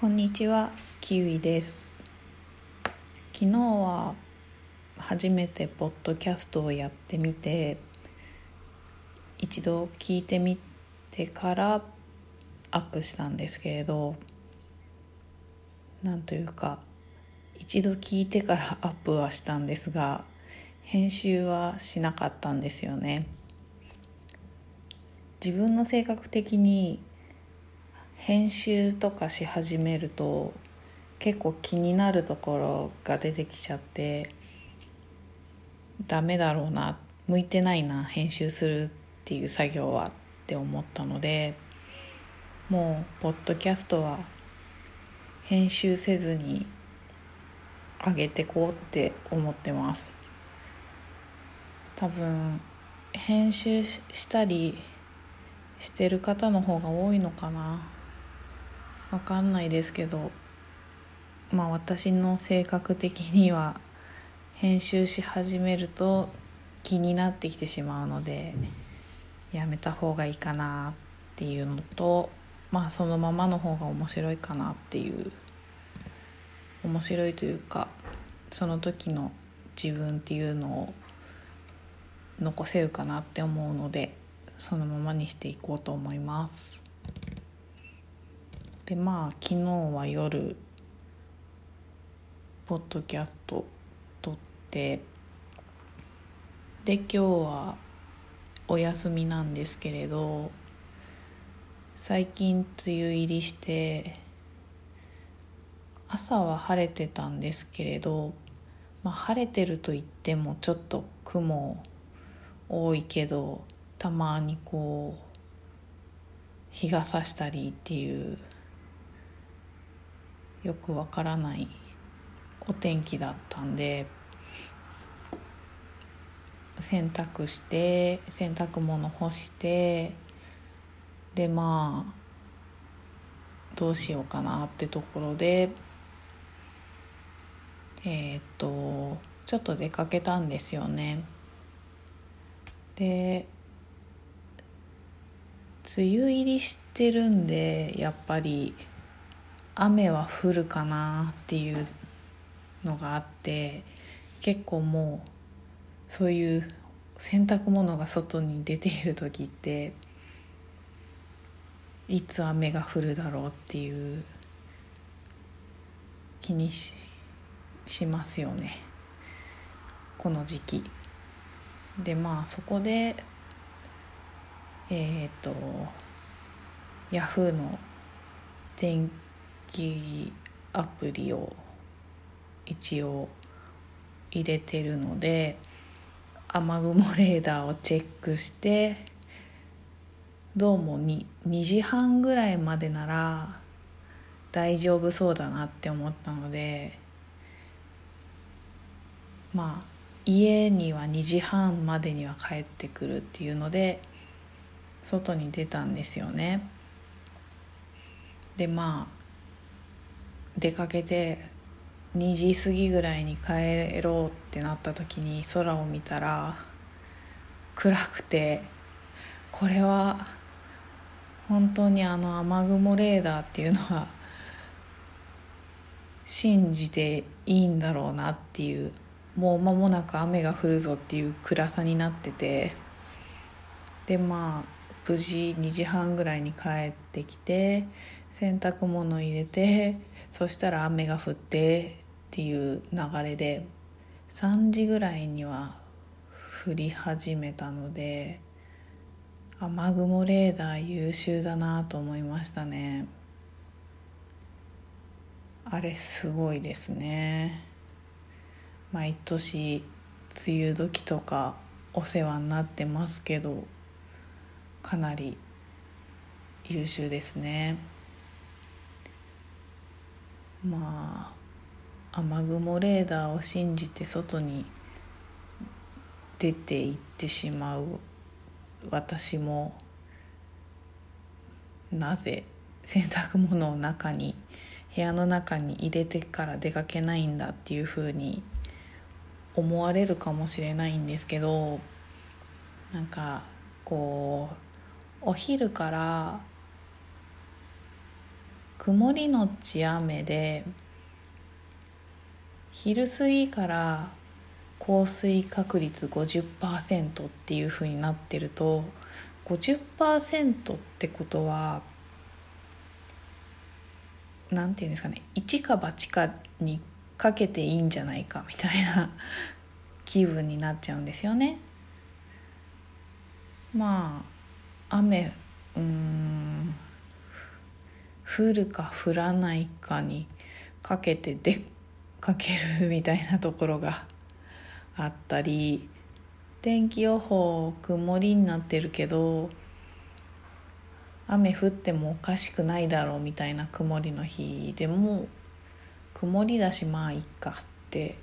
こんにちは、キウイです。昨日は初めてポッドキャストをやってみて、一度聞いてみてからアップしたんですけれど、なんというか、一度聞いてからアップはしたんですが、編集はしなかったんですよね。自分の性格的に編集とかし始めると結構気になるところが出てきちゃってダメだろうな向いてないな編集するっていう作業はって思ったのでもうポッドキャストは編集せずに上げてこうって思ってます。多分編集したりしてる方の方が多いのかな。わかんないですけどまあ私の性格的には編集し始めると気になってきてしまうのでやめた方がいいかなっていうのとまあそのままの方が面白いかなっていう面白いというかその時の自分っていうのを残せるかなって思うのでそのままにしていこうと思います。でまあ昨日は夜ポッドキャスト撮ってで今日はお休みなんですけれど最近梅雨入りして朝は晴れてたんですけれど、まあ、晴れてると言ってもちょっと雲多いけどたまにこう日が差したりっていうよくわからないお天気だったんで洗濯して洗濯物干してでまあどうしようかなってところでえー、っとちょっと出かけたんですよね。で梅雨入りしてるんでやっぱり雨は降るかなっていうのがあって結構もうそういう洗濯物が外に出ている時っていつ雨が降るだろうっていう気にししますよね。この時期。でまあそこでえっ、とヤフーの天気アプリを一応入れてるので雨雲レーダーをチェックしてどうも 2, 2時半ぐらいまでなら大丈夫そうだなって思ったのでまあ家には2時半までには帰ってくるっていうので外に出たんですよね。でまあ出かけて2時過ぎぐらいに帰ろうってなった時に空を見たら暗くてこれは本当にあの雨雲レーダーっていうのは信じていいんだろうなっていうもう間もなく雨が降るぞっていう暗さになっててでまあ無事2時半ぐらいに帰ってきて洗濯物入れて そしたら雨が降ってっていう流れで3時ぐらいには降り始めたので雨雲レーダー優秀だなと思いましたね。あれすごいですね。毎年梅雨時とかお世話になってますけどかなり優秀ですね。まあ雨雲レーダーを信じて外に出て行ってしまう私もなぜ洗濯物を中に部屋の中に入れてから出かけないんだっていうふうに思われるかもしれないんですけどなんかこうお昼から曇りのち雨で昼過ぎから降水確率50%っていうふうになってると50%ってことはなんていうんですかね一か八かにかけていいんじゃないかみたいな 気分になっちゃうんですよね。まあ雨うん降るか降らないかにかけて出かけるみたいなところがあったり天気予報曇りになってるけど雨降ってもおかしくないだろうみたいな曇りの日でも曇りだしまあいっかって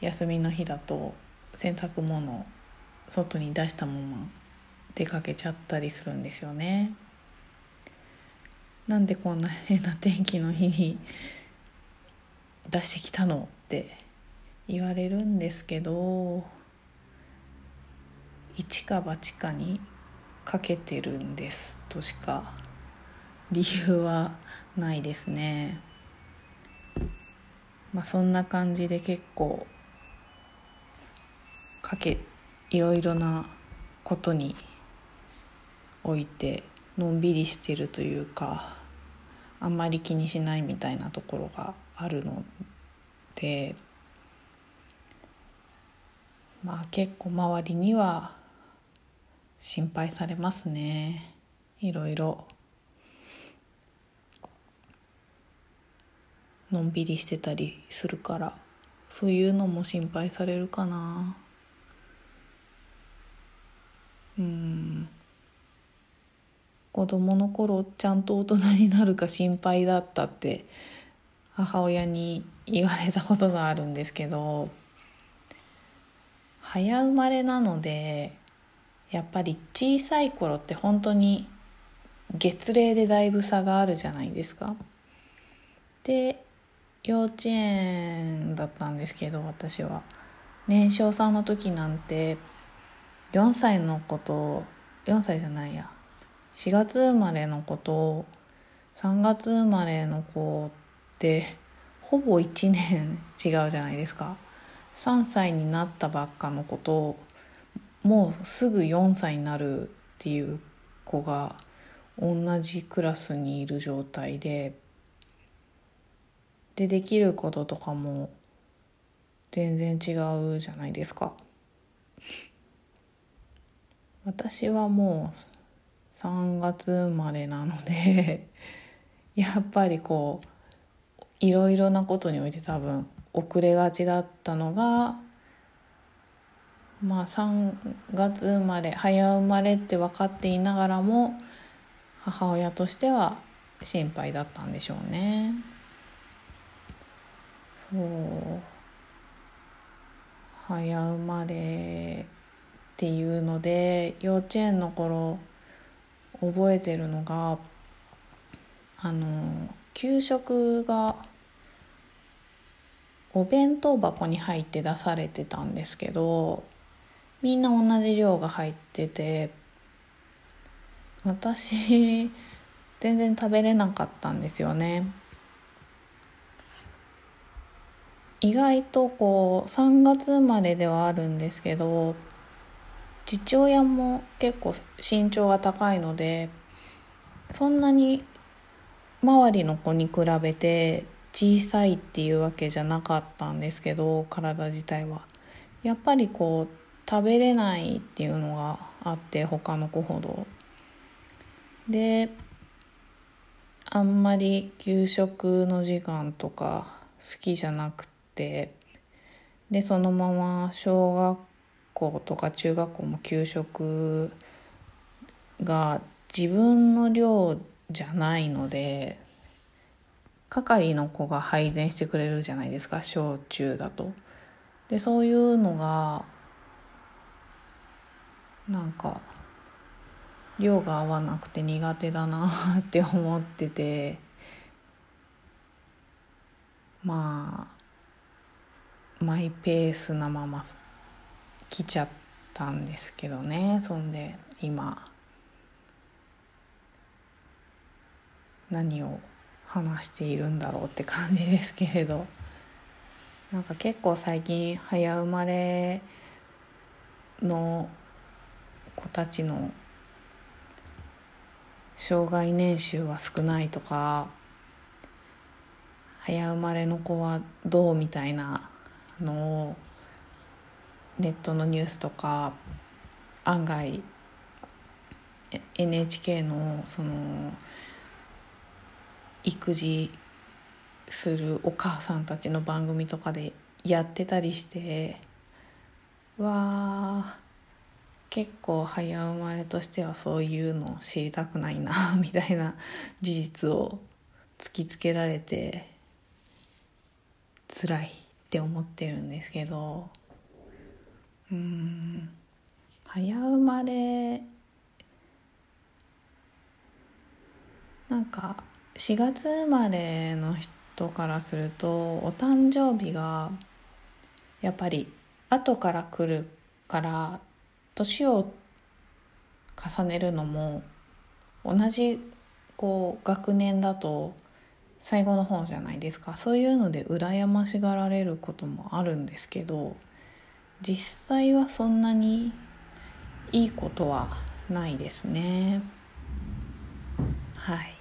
休みの日だと洗濯物外に出したまま出かけちゃったりするんですよね。なんでこんな変な天気の日に出してきたのって言われるんですけど一か八かにかけてるんですとしか理由はないですね。まあそんな感じで結構かけいろいろなことにおいてのんびりしてるというかあんまり気にしないみたいなところがあるのでまあ結構周りには心配されますね。いろいろ。のんびりしてたりするから。そういうのも心配されるかな。うん。子供の頃ちゃんと大人になるか心配だったって母親に言われたことがあるんですけど早生まれなのでやっぱり小さい頃って本当に月齢でだいぶ差があるじゃないですか。で幼稚園だったんですけど私は年少さんの時なんて4歳のこと4歳じゃないや4月生まれの子と3月生まれの子ってほぼ1年違うじゃないですか。3歳になったばっかの子ともうすぐ4歳になるっていう子が同じクラスにいる状態ででできることとかも全然違うじゃないですか。私はもう3月生まれなので やっぱりこういろいろなことにおいて多分遅れがちだったのがまあ3月生まれ早生まれって分かっていながらも母親としては心配だったんでしょうね。そう早生まれっていうので幼稚園の頃覚えてるのがあの給食がお弁当箱に入って出されてたんですけどみんな同じ量が入ってて私全然食べれなかったんですよね。意外とこう3月生まれではあるんですけど父親も結構身長が高いのでそんなに周りの子に比べて小さいっていうわけじゃなかったんですけど体自体は。やっぱりこう食べれないっていうのがあって他の子ほど。であんまり給食の時間とか好きじゃなくてでそのまま小学校とか中学校も給食が自分の量じゃないので係の子が配膳してくれるじゃないですか小中だと。でそういうのがなんか量が合わなくて苦手だなって思っててまあマイペースなまま来ちゃったんですけどねそんで今。何を話しているんだろうって感じですけれど。なんか結構最近早生まれの子たちの障害年収は少ないとか早生まれの子はどうみたいなのをネットのニュースとか案外 NHK のその育児するお母さんたちの番組とかでやってたりしてわあ結構早生まれとしてはそういうの知りたくないなみたいな事実を突きつけられて辛いって思ってるんですけど。うん早生まれなんか4月生まれの人からするとお誕生日がやっぱり後から来るから年を重ねるのも同じこう学年だと最後の方じゃないですか。そういうので羨ましがられることもあるんですけど実際はそんなにいいことはないですね。はい。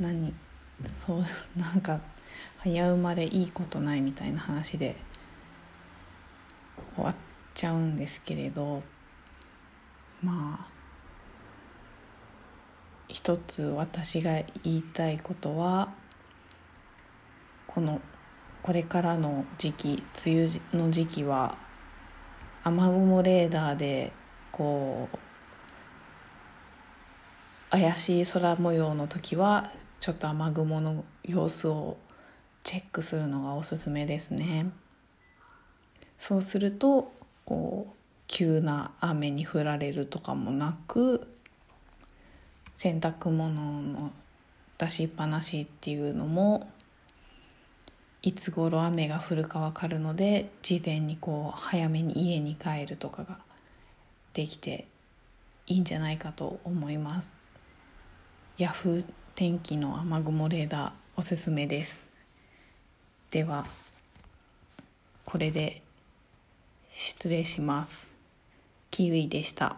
何そうなんか早生まれいいことないみたいな話で終わっちゃうんですけれどまあ一つ私が言いたいことはこのこれからの時期梅雨の時期は雨雲レーダーでこう怪しい空模様の時はちょっと雨雲の様子をチェックするのがおすすめですね。そうするとこう急な雨に降られるとかもなく洗濯物の出しっぱなしっていうのもいつ頃雨が降るか分かるので事前にこう早めに家に帰るとかができていいんじゃないかと思います。ヤフー天気の雨雲レーダーおすすめです。ではこれで失礼します。キウイでした。